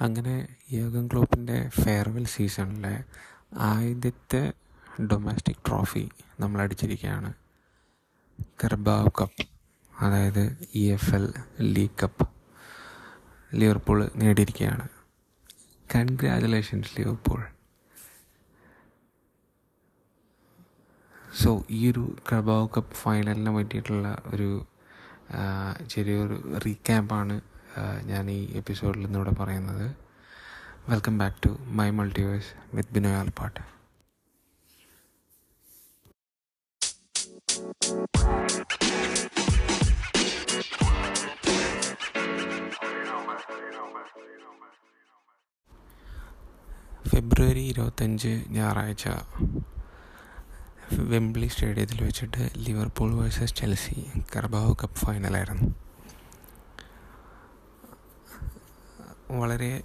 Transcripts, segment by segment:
അങ്ങനെ യോഗൻ ക്ലോപ്പിന്റെ ഫെയർവെൽ സീസണിലെ ആദ്യത്തെ ഡൊമസ്റ്റിക് ട്രോഫി നമ്മൾ അടിച്ചിരിക്കുകയാണ് കർബാവ് കപ്പ് അതായത് E F L league cup Liverpool നേടിയിരിക്കുകയാണ്. Congratulations Liverpool. So ഈ ഒരു കർബാവ് കപ്പ് ഫൈനലിനെ പറ്റിയിട്ടുള്ള ഒരു ചെറിയൊരു റീക്യാപ്പാണ് ഞാൻ ഈ എപ്പിസോഡിൽ ഇന്നിവിടെ പറയുന്നത് welcome back to my multiverse with Binoy Alappatt ഫെബ്രുവരി ഇരുപത്തഞ്ച് ഞായറാഴ്ച വെംബ്ലി സ്റ്റേഡിയത്തിൽ വെച്ചിട്ട് Liverpool versus Chelsea Carabao cup ഫൈനലായിരുന്നു വളരെ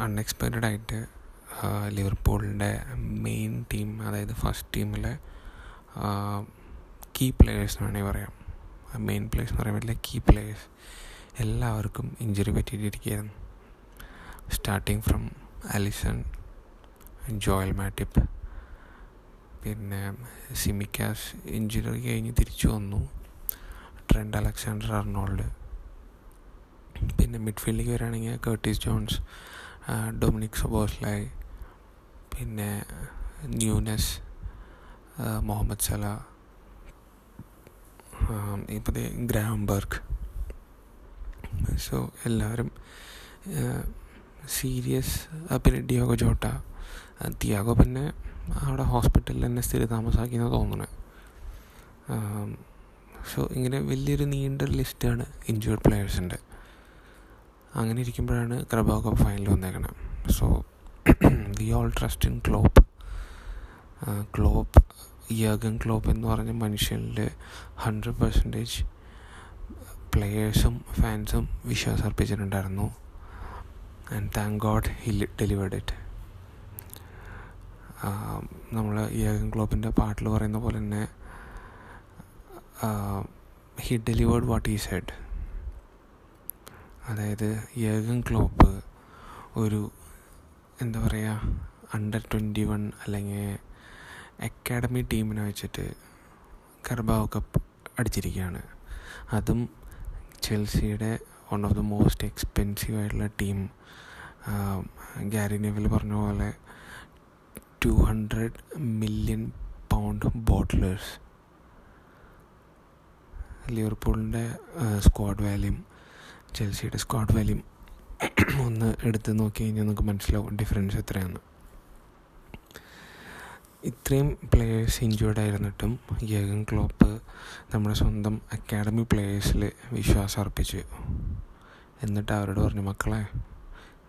അൺഎക്സ്പെക്റ്റഡ് ആയിട്ട് ലിവർപൂളിന്റെ മെയിൻ ടീം അതായത് ഫസ്റ്റ് ടീമിലെ കീ പ്ലെയേഴ്സ് വേണമെങ്കിൽ പറയാം. മെയിൻ പ്ലേയേഴ്സ് എന്ന് പറയാൻ പറ്റില്ല കീ പ്ലെയേഴ്സ് എല്ലാവർക്കും injury പറ്റിയിട്ടിരിക്കുകയായിരുന്നു. Starting from Alisson Joel Matip പിന്നെ സിമിക്കാസ് ഇഞ്ചുറി കഴിഞ്ഞ് തിരിച്ചു വന്നു. ട്രെൻഡ് അലക്സാണ്ടർ അർണോൾഡ് പിന്നെ മിഡ്ഫീൽഡിലേക്ക് വരികയാണെങ്കിൽ കേർട്ടിസ് ജോൺസ് ഡൊമിനിക് സബോസ്ലായ് പിന്നെ ന്യൂനസ് മുഹമ്മദ് സല ഇപ്പോൾ ഗ്രാംബർഗ് സോ എല്ലാവരും സീരിയസ് പിന്നെ ഡിയാഗോ ജോട്ട തിയാഗോ പിന്നെ അവിടെ ഹോസ്പിറ്റലിൽ തന്നെ സ്ഥിര താമസാക്കിയെന്ന് തോന്നുന്നത്. സോ ഇങ്ങനെ വലിയൊരു നീണ്ട ലിസ്റ്റാണ് ഇഞ്ചുവേർഡ് പ്ലെയേഴ്സിന്റെ അങ്ങനെ ഇരിക്കുമ്പോഴാണ് Carabao cup final വന്നേക്കണം so we all trust in Klopp Klopp യഗൻ Klopp എന്ന് പറഞ്ഞ മനുഷ്യനിൽ ഹൺഡ്രഡ് പെർസെന്റേജ് പ്ലെയേഴ്സും ഫാൻസും വിശ്വാസം അർപ്പിച്ചിട്ടുണ്ടായിരുന്നു and thank God he delivered it നമ്മൾ യഗൻ ക്ലോപ്പിന്റെ പാട്ടിൽ പറയുന്ന പോലെ തന്നെ he delivered what he said അതായത് യഗൻ ക്ലോപ്പ് ഒരു എന്താ പറയുക അണ്ടർ ട്വന്റി വൺ അല്ലെങ്കിൽ അക്കാഡമി ടീമിനെ വെച്ചിട്ട് കർബാവ് കപ്പ് അടിച്ചിരിക്കുകയാണ് അതും ചെൽസിയുടെ one of the most expensive ആയിട്ടുള്ള ടീം ഗ്യാരി പറഞ്ഞ പോലെ two hundred million pound bottlers ലിവർപൂളിന്റെ squad വാല്യൂം ചെൽസിയുടെ സ്ക്വാഡ് വാല്യൂ ഒന്ന് എടുത്ത് നോക്കി കഴിഞ്ഞാൽ നമുക്ക് മനസ്സിലാവും ഡിഫറൻസ് എത്രയാണ്. ഇത്രയും പ്ലേയേഴ്സ് ഇഞ്ചുവേഡ് ആയിരുന്നിട്ടും യഗൻ ക്ലോപ്പ് നമ്മുടെ സ്വന്തം അക്കാഡമി പ്ലേയേഴ്സിൽ വിശ്വാസം അർപ്പിച്ചു എന്നിട്ട് അവരോട് പറഞ്ഞു മക്കളെ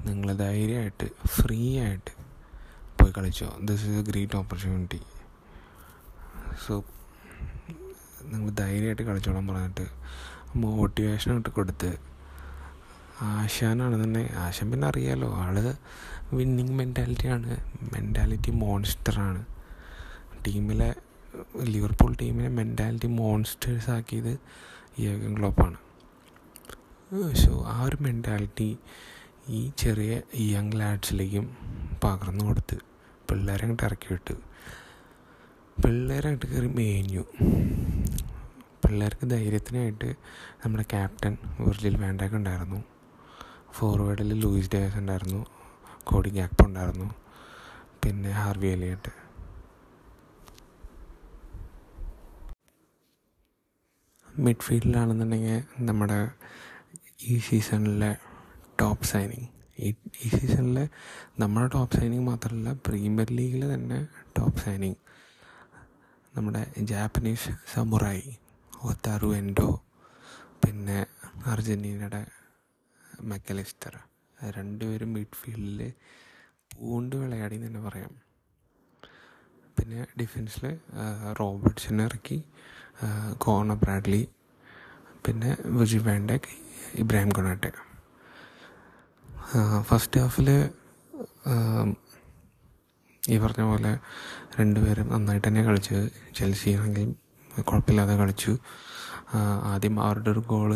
നിങ്ങൾ ധൈര്യമായിട്ട് ഫ്രീ ആയിട്ട് പോയി കളിച്ചോ. This is a great opportunity so നിങ്ങൾ ധൈര്യമായിട്ട് കളിച്ചോളാൻ പറഞ്ഞിട്ട് മോട്ടിവേഷൻ ഇട്ട് കൊടുത്ത് തന്നെ. ആശാൻ പിന്നെ അറിയാലോ ആൾ വിന്നിങ് മെന്റാലിറ്റിയാണ് മെന്റാലിറ്റി മോൺസ്റ്ററാണ് ടീമിലെ ലിവർപൂൾ ടീമിനെ മെന്റാലിറ്റി മോൺസ്റ്റേഴ്സ് ആക്കിയത് യോഗൻ ക്ലോപ്പാണ് സോ ആ ഒരു മെന്റാലിറ്റി ഈ ചെറിയ യങ് ലാഡ്സിലേക്കും പകർന്നു കൊടുത്ത് പിള്ളേരെ അങ്ങോട്ട് ഇറക്കി വിട്ട് പിള്ളേരെ അങ്ങോട്ട് കയറി മേഞ്ഞു. പിള്ളേർക്ക് ധൈര്യത്തിനായിട്ട് നമ്മുടെ ക്യാപ്റ്റൻ വിർജിൽ വാൻഡാക്ക് ഉണ്ടായിരുന്നു. ഫോർവേഡിൽ ലൂയിസ് ഡേസ് ഉണ്ടായിരുന്നു. കോഡി ഗ്യാപ്പ് ഉണ്ടായിരുന്നു. പിന്നെ ഹാർവി എലിയട്ട്. മിഡ്ഫീൽഡിലാണെന്നുണ്ടെങ്കിൽ നമ്മുടെ ഈ സീസണിലെ ടോപ്പ് സൈനിങ്. ഈ ഈ സീസണിലെ നമ്മുടെ ടോപ്പ് സൈനിങ് മാത്രമല്ല പ്രീമിയർ ലീഗിൽ തന്നെ ടോപ്പ് സൈനിങ്. നമ്മുടെ ജാപ്പനീസ് സമുറായി ഒത്താറു എൻഡോ പിന്നെ അർജന്റീനയുടെ മെക്കലിസ്റ്റർ രണ്ടുപേരും മിഡ്ഫീൽഡിൽ പൂണ്ട് വിളയാടി എന്ന് തന്നെ പറയാം. പിന്നെ ഡിഫൻസിൽ റോബർട്ട്സിനെ ഇറക്കി കോണ ബ്രാഡ്ലി പിന്നെ Viji van Dijk Ibrahima Konate. First ഹാഫിൽ ഈ പറഞ്ഞ പോലെ രണ്ടുപേരും നന്നായിട്ട് തന്നെ കളിച്ചു. ചെൽസി ആണെങ്കിൽ കുഴപ്പമില്ലാതെ കളിച്ചു. ആദ്യം അവരുടെ ഒരു ഗോൾ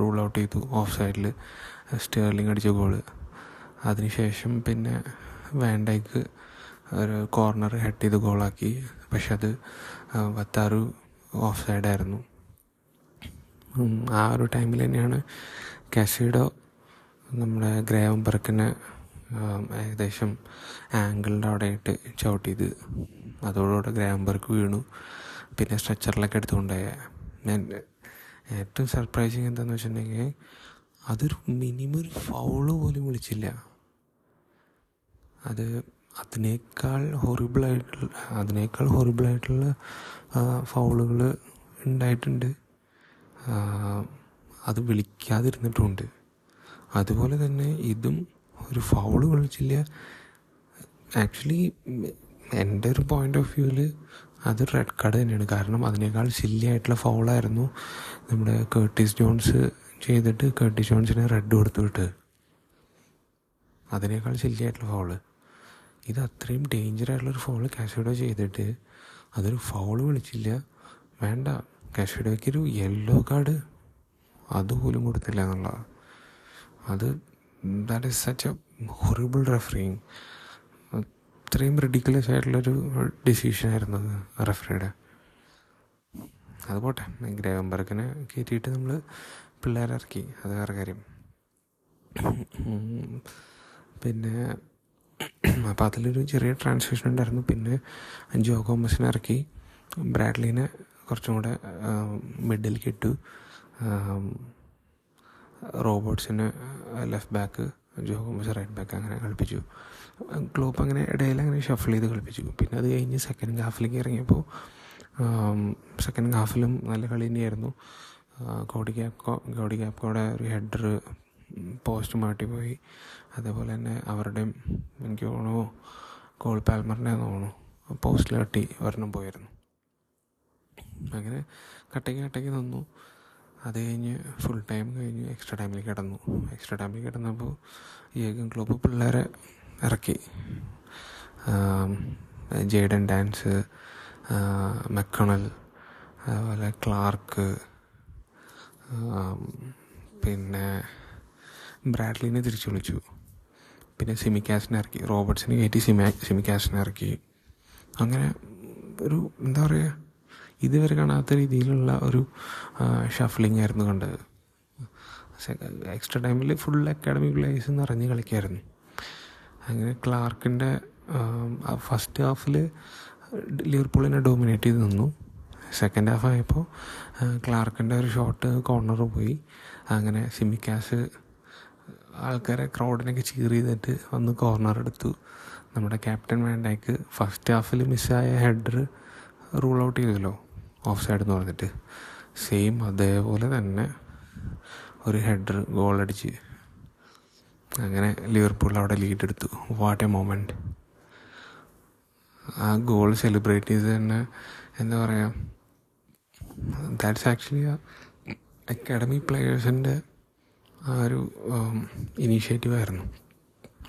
റൂൾ ഔട്ട് ചെയ്തു. ഓഫ് സൈഡിൽ സ്റ്റേർലിംഗ് അടിച്ച ഗോൾ അതിനുശേഷം പിന്നെ വേണ്ടയ്ക്ക് ഒരു കോർണർ ഹെഡ് ചെയ്ത് ഗോളാക്കി പക്ഷെ അത് വത്താറു ഓഫ് സൈഡായിരുന്നു ആ ഒരു ടൈമിൽ തന്നെയാണ് കാസിഡോ നമ്മുടെ ഗ്രേവം ബർക്കിനെ ഏകദേശം ആംഗിളിന്റെ അവിടെ ആയിട്ട് ചവിട്ടിയത് അതോടുകൂടെ ഗ്രേവം ബർക്ക് വീണു. പിന്നെ സ്ട്രെച്ചറിലൊക്കെ എടുത്തുകൊണ്ടുപോയ. ഞാൻ ഏറ്റവും സർപ്രൈസിങ് എന്താണെന്ന് വെച്ചിട്ടുണ്ടെങ്കിൽ അതൊരു മിനിമം ഒരു ഫൗൾ പോലും വിളിച്ചില്ല. അത് അതിനേക്കാൾ ഹൊറിബിളായിട്ടുള്ള അതിനേക്കാൾ ഹൊറിബിളായിട്ടുള്ള ഫൗളുകൾ ഉണ്ടായിട്ടുണ്ട്. അത് വിളിക്കാതിരുന്നിട്ടുമുണ്ട് അതുപോലെ തന്നെ ഇതും ഒരു ഫൗൾ വിളിച്ചില്ല. ആക്ച്വലി എന്റെ ഒരു പോയിന്റ് ഓഫ് വ്യൂവിൽ അത് റെഡ് കാർഡ് തന്നെയാണ്. കാരണം അതിനേക്കാൾ സില്ലി ആയിട്ടുള്ള ഫൗളായിരുന്നു നമ്മുടെ കേർട്ടിസ് ജോൺസ് ചെയ്തിട്ട് കേർട്ടിസ് ജോൺസിനെ റെഡ് കൊടുത്തു വിട്ട്. അതിനേക്കാൾ സില്ലി ആയിട്ടുള്ള ഫൗൾ ഇത് അത്രയും ഡേഞ്ചർ ആയിട്ടുള്ളൊരു ഫൗൾ കാശിഡോ ചെയ്തിട്ട് അതൊരു ഫൗൾ വിളിച്ചില്ല. വേണ്ട. കാശിഡോയ്ക്കൊരു യെല്ലോ കാർഡ് അതുപോലും കൊടുത്തില്ല എന്നുള്ളതാണ് അത് that is such a horrible refereeing ഇത്രയും റിഡിക്കുലസ് ആയിട്ടുള്ളൊരു ഡിസിഷനായിരുന്നു അത് റെഫറിയുടെ അത് പോട്ടെ. ഗ്രേവംബർഗിനെ കയറ്റിയിട്ട് നമ്മൾ പിള്ളേരെ ഇറക്കി. അത് വേറെ കാര്യം. പിന്നെ അപ്പോൾ അതിലൊരു ചെറിയ ട്രാൻസ്ലേഷൻ ഉണ്ടായിരുന്നു. പിന്നെ ജോ കോമസിനെ ഇറക്കി. ബ്രാഡ്ലിനെ കുറച്ചും കൂടെ മിഡിൽ ഇട്ടു റോബോട്ട്സിന് left back Joe Gomez right back അങ്ങനെ കളിപ്പിച്ചു. ക്ലോപ്പ് അങ്ങനെ ഇടയിൽ അങ്ങനെ ഷഫിൾ ചെയ്ത് കളിപ്പിച്ചു. പിന്നെ അത് കഴിഞ്ഞ് സെക്കൻഡ് ഹാഫിലേക്ക് ഇറങ്ങിയപ്പോൾ സെക്കൻഡ് ഹാഫിലും നല്ല കളി തന്നെയായിരുന്നു. കോടി ക്യാപ്കോ കോടി ക്യാപ്കോയുടെ ഒരു ഹെഡർ പോസ്റ്റ് മാട്ടിപ്പോയി അതേപോലെ തന്നെ അവരുടെയും എനിക്ക് തോന്നുന്നു കോൾ പാൽമറിനെ തോന്നുന്നു പോസ്റ്റിൽ തട്ടി ഒരെണ്ണം പോയിരുന്നു. അങ്ങനെ കട്ടയ്ക്ക് കട്ടയ്ക്ക് നിന്നു. അത് കഴിഞ്ഞ് ഫുൾ ടൈം കഴിഞ്ഞ് എക്സ്ട്രാ ടൈമിൽ കിടന്നു. എക്സ്ട്രാ ടൈമിൽ കിടന്നപ്പോൾ ഏകം ക്ലബ്ബ് പിള്ളേരെ ഇറക്കി ജേഡൻ ഡാൻസ് മെക്കണൽ അതുപോലെ ക്ലാർക്ക് പിന്നെ ബ്രാഡ്ലിനെ തിരിച്ചു വിളിച്ചു. പിന്നെ സിമിക്കാസിനെ ഇറക്കി റോബർട്സിനെ കയറ്റി സിമി സിമിക്കാസിനെ ഇറക്കി അങ്ങനെ ഒരു എന്താ പറയുക ഇതുവരെ കാണാത്ത രീതിയിലുള്ള ഒരു ഷഫ്ലിംഗ് ആയിരുന്നു കണ്ടത്. എക്സ്ട്രാ ടൈമിൽ ഫുൾ അക്കാഡമിക് പ്ലേയേഴ്സ് നിറഞ്ഞ് കളിക്കായിരുന്നു. അങ്ങനെ ക്ലാർക്കിന്റെ ഫസ്റ്റ് ഹാഫിൽ ലിവർപൂളിനെ ഡോമിനേറ്റ് ചെയ്ത് നിന്നു. സെക്കൻഡ് ഹാഫ് ആയപ്പോൾ ക്ലാർക്കിന്റെ ഒരു ഷോട്ട് കോർണർ പോയി. അങ്ങനെ സിമിക്കാസ് ആൾക്കാരെ ക്രൗഡിനൊക്കെ ചീർ ചെയ്തിട്ട് വന്ന് കോർണർ എടുത്തു. നമ്മുടെ ക്യാപ്റ്റൻ വേണ്ടായിക്ക് ഫസ്റ്റ് ഹാഫിൽ മിസ്സായ ഹെഡർ റൂൾ ഔട്ട് ചെയ്തല്ലോ. ഓഫ് സൈഡ് എന്ന് പറഞ്ഞിട്ട്. സെയിം അതേപോലെ തന്നെ ഒരു ഹെഡർ ഗോൾ അടിച്ച് അങ്ങനെ ലിവർപൂൾ അവിടെ ലീഡ് എടുത്തു. What a moment. ആ ഗോൾ സെലിബ്രേറ്റ് ചെയ്ത് തന്നെ എന്താ പറയുക ദാറ്റ്സ് ആക്ച്വലി ആ അക്കാഡമി പ്ലെയേഴ്സിന്റെ ആ ഒരു ഇനീഷ്യേറ്റീവ് ആയിരുന്നു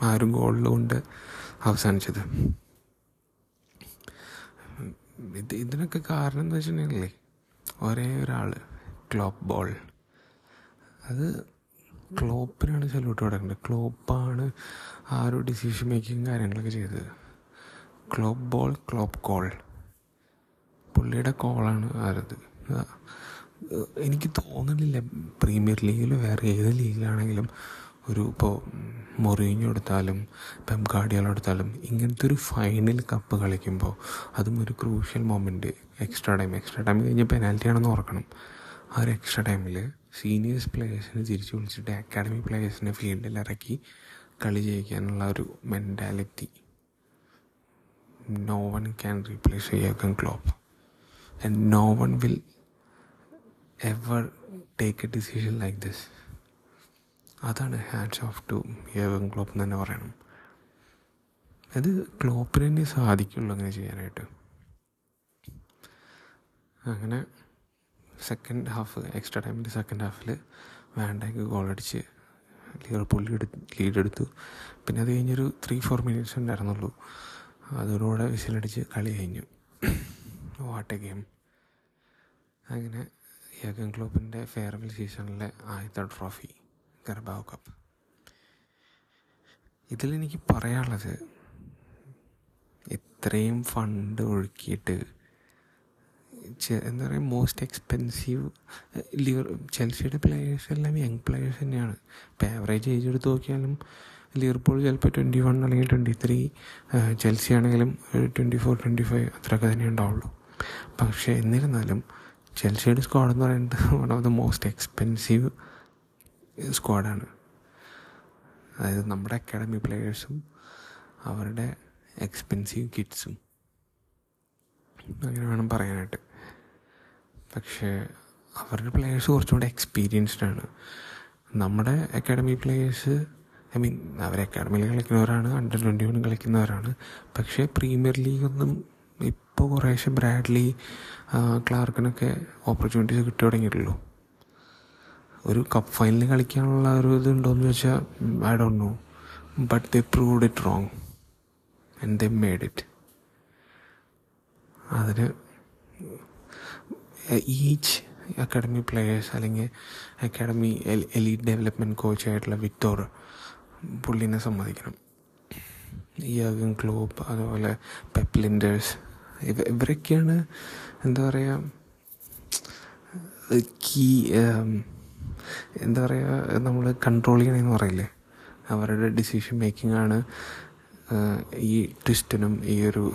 ആ ഒരു ഗോളിൽ കൊണ്ട് അവസാനിച്ചത്. ഇത് ഇതിനൊക്കെ കാരണം എന്ന് വെച്ചിട്ടുണ്ടെങ്കിലേ ഒരേ ഒരാൾ ക്ലോപ്പ് ബോൾ. അത് ക്ലോപ്പിനാണ് സല്യൂട്ട് കൊടുക്കേണ്ടത് ക്ലോപ്പാണ് ആ ഒരു ഡിസിഷൻ മേക്കിങ് കാര്യങ്ങളൊക്കെ ചെയ്തത്. Klopp ball Klopp call. പുള്ളിയുടെ കോളാണ് ആരത്. എനിക്ക് തോന്നുന്നില്ല. പ്രീമിയർ ലീഗിൽ വേറെ ഏത് ലീഗിലാണെങ്കിലും ഒരു ഇപ്പോൾ മൊറീഞ്ഞോ എടുത്താലും പെം ഗാർഡിയാലോ എടുത്താലും ഇങ്ങനത്തെ ഒരു ഫൈനൽ കപ്പ് കളിക്കുമ്പോൾ അതും ഒരു crucial moment extra time extra time കഴിഞ്ഞ് പെനാൽറ്റി ആണെന്ന് ഓർക്കണം. ആ ഒരു എക്സ്ട്രാ ടൈമിൽ സീനിയേഴ്സ് പ്ലേയേഴ്സിനെ തിരിച്ചു വിളിച്ചിട്ട് അക്കാഡമി പ്ലേയേഴ്സിനെ ഫീൽഡിൽ ഇറക്കി കളി ജയിക്കാനുള്ള ഒരു mentality no one can replace ചെയ്യാൻ Klopp and no one will ever take a decision like this അതാണ് ഹാൻഡ്സ് ഓഫ് ടു ഏവൻ ക്ലോപ്പ് എന്ന് തന്നെ പറയണം. അത് ക്ലോപ്പിന് തന്നെ സാധിക്കുള്ളൂ അങ്ങനെ ചെയ്യാനായിട്ട്. അങ്ങനെ സെക്കൻഡ് ഹാഫ് എക്സ്ട്രാ ടൈമിന്റെ സെക്കൻഡ് ഹാഫിൽ വേണ്ടാക്ക് ഗോൾ അടിച്ച് ലിവർപൂൾ ലീഡ് എടുത്തു. പിന്നെ അത് കഴിഞ്ഞൊരു ത്രീ ഫോർ മിനിറ്റ്സ് ഉണ്ടായിരുന്നുള്ളൂ. അതോടുകൂടെ വിസിലടിച്ച് കളി കഴിഞ്ഞു. വാട്ട് എ ഗെയിം അങ്ങനെ യോഗൻ ക്ലോപ്പിന്റെ ഫെയർവെൽ സീസണിലെ ആദ്യത്തെ ട്രോഫി ഗർബാവ് കപ്പ് ഇതിലെനിക്ക് പറയാനുള്ളത് ഇത്രയും ഫണ്ട് ഒഴുക്കിയിട്ട് എന്താ പറയുക മോസ്റ്റ് എക്സ്പെൻസീവ് ലിവർ ചെൽസിയുടെ പ്ലെയേഴ്സ് എല്ലാം യങ് പ്ലെയേഴ്സ് തന്നെയാണ്. ഇപ്പോൾ ആവറേജ് ഏജ് എടുത്ത് നോക്കിയാലും ലിവർപൂൾ ചിലപ്പോൾ ട്വന്റി വൺ അല്ലെങ്കിൽ ട്വന്റി ത്രീ ചെൽസി ആണെങ്കിലും ട്വന്റി ഫോർ ട്വന്റി ഫൈവ് അത്രയൊക്കെ തന്നെ ഉണ്ടാവുള്ളൂ. പക്ഷേ എന്നിരുന്നാലും ചെൽസിയുടെ സ്ക്വാഡ് എന്ന് പറയുന്നത് one of the most expensive സ്ക്വാഡാണ് അതായത് നമ്മുടെ അക്കാഡമി പ്ലെയേഴ്സും അവരുടെ എക്സ്പെൻസീവ് കിഡ്സും അങ്ങനെ വേണം പറയാനായിട്ട്. പക്ഷേ അവരുടെ പ്ലെയേഴ്സ് കുറച്ചുകൂടെ എക്സ്പീരിയൻസ്ഡ് ആണ്. നമ്മുടെ അക്കാഡമി പ്ലെയേഴ്സ് ഐ മീൻ അവർ അക്കാഡമിയിൽ കളിക്കുന്നവരാണ് അണ്ടർ ട്വന്റി വൺ കളിക്കുന്നവരാണ്. പക്ഷേ പ്രീമിയർ ലീഗൊന്നും ഇപ്പോൾ കുറേശ്ശെ ബ്രാഡ്ലി ക്ലാർക്കിനൊക്കെ ഓപ്പർച്യൂണിറ്റീസ് കിട്ടി തുടങ്ങിയിട്ടുള്ളൂ ഒരു കപ്പ് ഫൈനലിൽ കളിക്കാനുള്ള ഒരു ഇത് ഉണ്ടോയെന്ന് ചോദിച്ചാൽ I don't know but they proved it wrong and they made it അതിന് ഈച്ച് അക്കാഡമി പ്ലെയേഴ്സ് അല്ലെങ്കിൽ അക്കാഡമി എലീറ്റ് ഡെവലപ്മെന്റ് കോച്ചായിട്ടുള്ള വിക്ടോർ പുള്ളിനെ സമ്മതിക്കണം. യഗൻ ക്ലോബ് അതുപോലെ പെപ്ലിൻഡേഴ്സ് ഇവ ഇവരൊക്കെയാണ് എന്താ പറയുക കീ എന്താ പറയുക നമ്മൾ കൺട്രോൾ ചെയ്യണമെന്ന് പറയില്ലേ? അവരുടെ ഡിസിഷൻ മേക്കിംഗ് ആണ് ഈ ട്വിസ്റ്റിനും ഈ ഒരു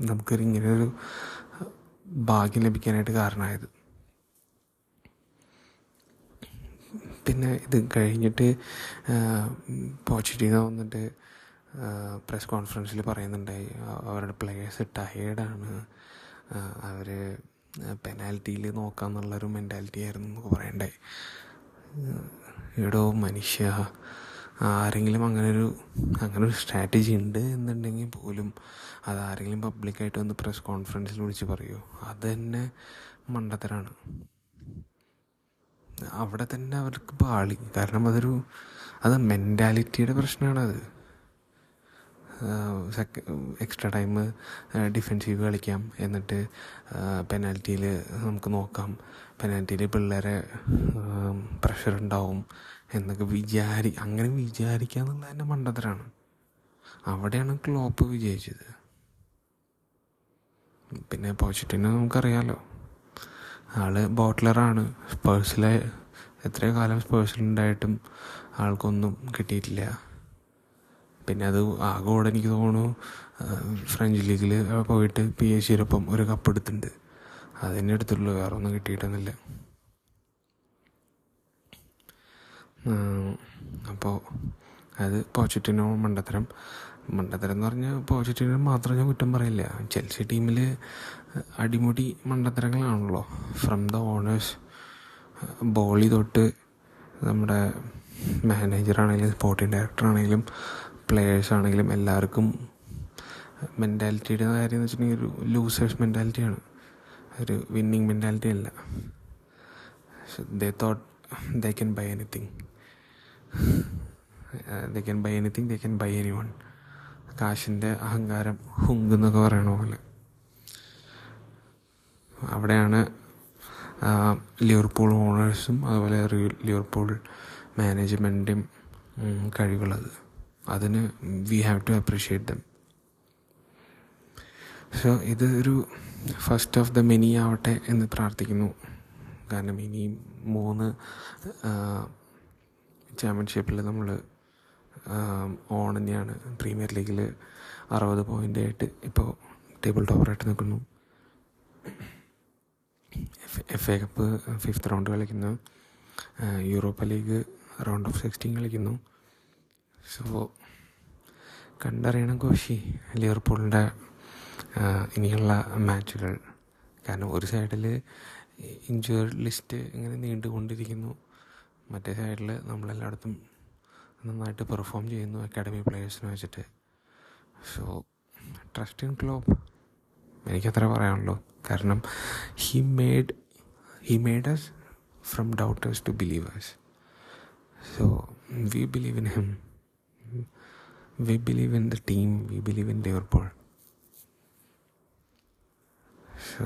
നമുക്കൊരു ഇങ്ങനെ ഒരു ഭാഗ്യം ലഭിക്കാനായിട്ട് കാരണമായത്. പിന്നെ ഇത് കഴിഞ്ഞിട്ട് പോസിറ്റീവ് വന്നിട്ട് പ്രസ് കോൺഫറൻസിൽ പറയുന്നുണ്ടായി അവരുടെ പ്ലെയേഴ്സ് ടയേർഡാണ് അവർ പെനാൽറ്റിയിൽ നോക്കാമെന്നുള്ളൊരു മെന്റാലിറ്റി ആയിരുന്നു എന്നൊക്കെ പറയണ്ടേ. എടോ മനുഷ്യ ആരെങ്കിലും അങ്ങനൊരു അങ്ങനൊരു സ്ട്രാറ്റജി ഉണ്ട് എന്നുണ്ടെങ്കിൽ പോലും അത് ആരെങ്കിലും പബ്ലിക്കായിട്ട് വന്ന് പ്രസ് കോൺഫറൻസിൽ വിളിച്ച് പറയുമോ അത് തന്നെ മണ്ടത്തരാണ്. അവിടെ തന്നെ അവർക്ക് പാളി. കാരണം അതൊരു അത് മെന്റാലിറ്റിയുടെ പ്രശ്നമാണത് എക്സ്ട്രാ ടൈം ഡിഫെൻസീവ് കളിക്കാം. എന്നിട്ട് പെനാൽറ്റിയിൽ നമുക്ക് നോക്കാം. പെനാൽറ്റിയിൽ പിള്ളേരെ പ്രഷർ ഉണ്ടാവും എന്നൊക്കെ വിചാരി അങ്ങനെ വിചാരിക്കുക എന്നുള്ളത് തന്നെ മണ്ടത്തരാണ്. അവിടെയാണ് ക്ലോപ്പ് വിജയിച്ചത്. പിന്നെ പോച്ചിറ്റിനെ നമുക്കറിയാലോ. ആൾ ബോട്ട്ലറാണ്. സ്പേഴ്സിലെ എത്രയോ കാലം സ്പേഴ്സിലുണ്ടായിട്ടും ആൾക്കൊന്നും കിട്ടിയിട്ടില്ല. പിന്നെ അത് ആകോടെ എനിക്ക് തോന്നുന്നു ഫ്രഞ്ച് ലീഗിൽ പോയിട്ട് പി എസ് സിയിലൊപ്പം ഒരു കപ്പ് എടുത്തിട്ടുണ്ട്. അത് തന്നെ എടുത്തിട്ടുള്ളൂ വേറെ ഒന്നും കിട്ടിയിട്ടൊന്നുമില്ല അപ്പോൾ അത് പോച്ചിറ്റിനോ മണ്ടത്തരം. മണ്ടത്തരം എന്ന് പറഞ്ഞാൽ പോച്ചിറ്റിനോ മാത്രം ഞാൻ കുറ്റം പറയില്ല. ചെൽസി ടീമിൽ അടിമുടി മണ്ടത്തരങ്ങളാണല്ലോ. ഫ്രം ദ ഓണേഴ്സ് ബോളി തൊട്ട് നമ്മുടെ മാനേജറാണെങ്കിലും സ്പോർട്ടിംഗ് ഡയറക്ടറാണെങ്കിലും പ്ലെയേഴ്സ് ആണെങ്കിലും എല്ലാവർക്കും മെന്റാലിറ്റിയുടെ കാര്യം എന്ന് വെച്ചിട്ടുണ്ടെങ്കിൽ ഒരു ലൂസേഴ്സ് മെന്റാലിറ്റിയാണ് ഒരു വിന്നിങ് മെന്റാലിറ്റി അല്ല. They thought they can buy anything they can buy anything they can buy anyone കാശിന്റെ അഹങ്കാരം ഹുങ്ക് എന്നൊക്കെ പറയണ പോലെ. അവിടെയാണ് ലിവർപൂൾ ഓണേഴ്സും അതുപോലെ ലിവർപൂൾ മാനേജ്മെന്റും കഴിവുള്ളത്. അതിന് we have to appreciate them so ഇത് ഒരു ഫസ്റ്റ് ഓഫ് ദ മെനി ആവട്ടെ എന്ന് പ്രാർത്ഥിക്കുന്നു. കാരണം ഇനി മൂന്ന് ചാമ്പ്യൻഷിപ്പിൽ നമ്മൾ ഓൺ തന്നെയാണ്. പ്രീമിയർ ലീഗിൽ അറുപത് പോയിന്റ് ആയിട്ട് ഇപ്പോൾ ടേബിൾ ടോപ്പറായിട്ട് നിൽക്കുന്നു. F A cup fifth round കളിക്കുന്നു. Europa League round of sixteen കളിക്കുന്നു. സോ കണ്ടറിയണം കോശി. ലിവർപൂളിന്റെ ഇനിയുള്ള മാച്ചുകൾ. കാരണം ഒരു സൈഡിൽ ഇഞ്ചുറി ലിസ്റ്റ് ഇങ്ങനെ നീണ്ടുകൊണ്ടിരിക്കുന്നു. മറ്റേ സൈഡിൽ നമ്മളെല്ലായിടത്തും നന്നായിട്ട് പെർഫോം ചെയ്യുന്നു അക്കാഡമി പ്ലെയേഴ്സിനെ വെച്ചിട്ട്. സോ ട്രസ്റ്റ് ഇൻ ക്ലോബ് എനിക്കത്ര പറയാനുള്ളൂ. കാരണം he made he made us from doubters to believers so we believe in him we believe in the team we believe in your ball so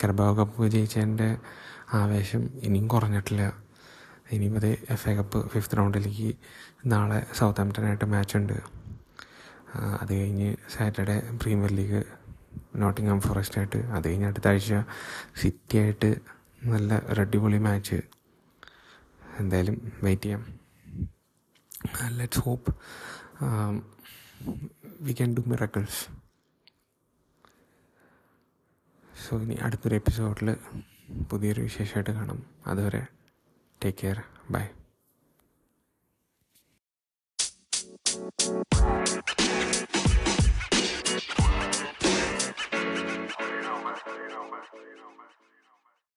Carabao cup വിജയിച്ചതിന്റെ ആവേശം ഇനിയും കുറഞ്ഞിട്ടില്ല. ഇനിയിപ്പോൾ അത് F A cup fifth റൗണ്ടിലേക്ക് നാളെ സൗത്ത് ആംപ്റ്റനായിട്ട് match ഉണ്ട് അത് കഴിഞ്ഞ് Saturday Premier League Nottingham Forest ആയിട്ട് അത് കഴിഞ്ഞ് അടുത്ത ആഴ്ച സിറ്റി ആയിട്ട് നല്ല റെഡിപൊളി മാച്ച് എന്തായാലും വെയിറ്റ് ചെയ്യാം. Let's hope we can do miracles so ഇനി അടുത്തൊരു എപ്പിസോഡിൽ പുതിയൊരു വിശേഷമായിട്ട് കാണാം. അതുവരെ ടേക്ക് കെയർ ബൈ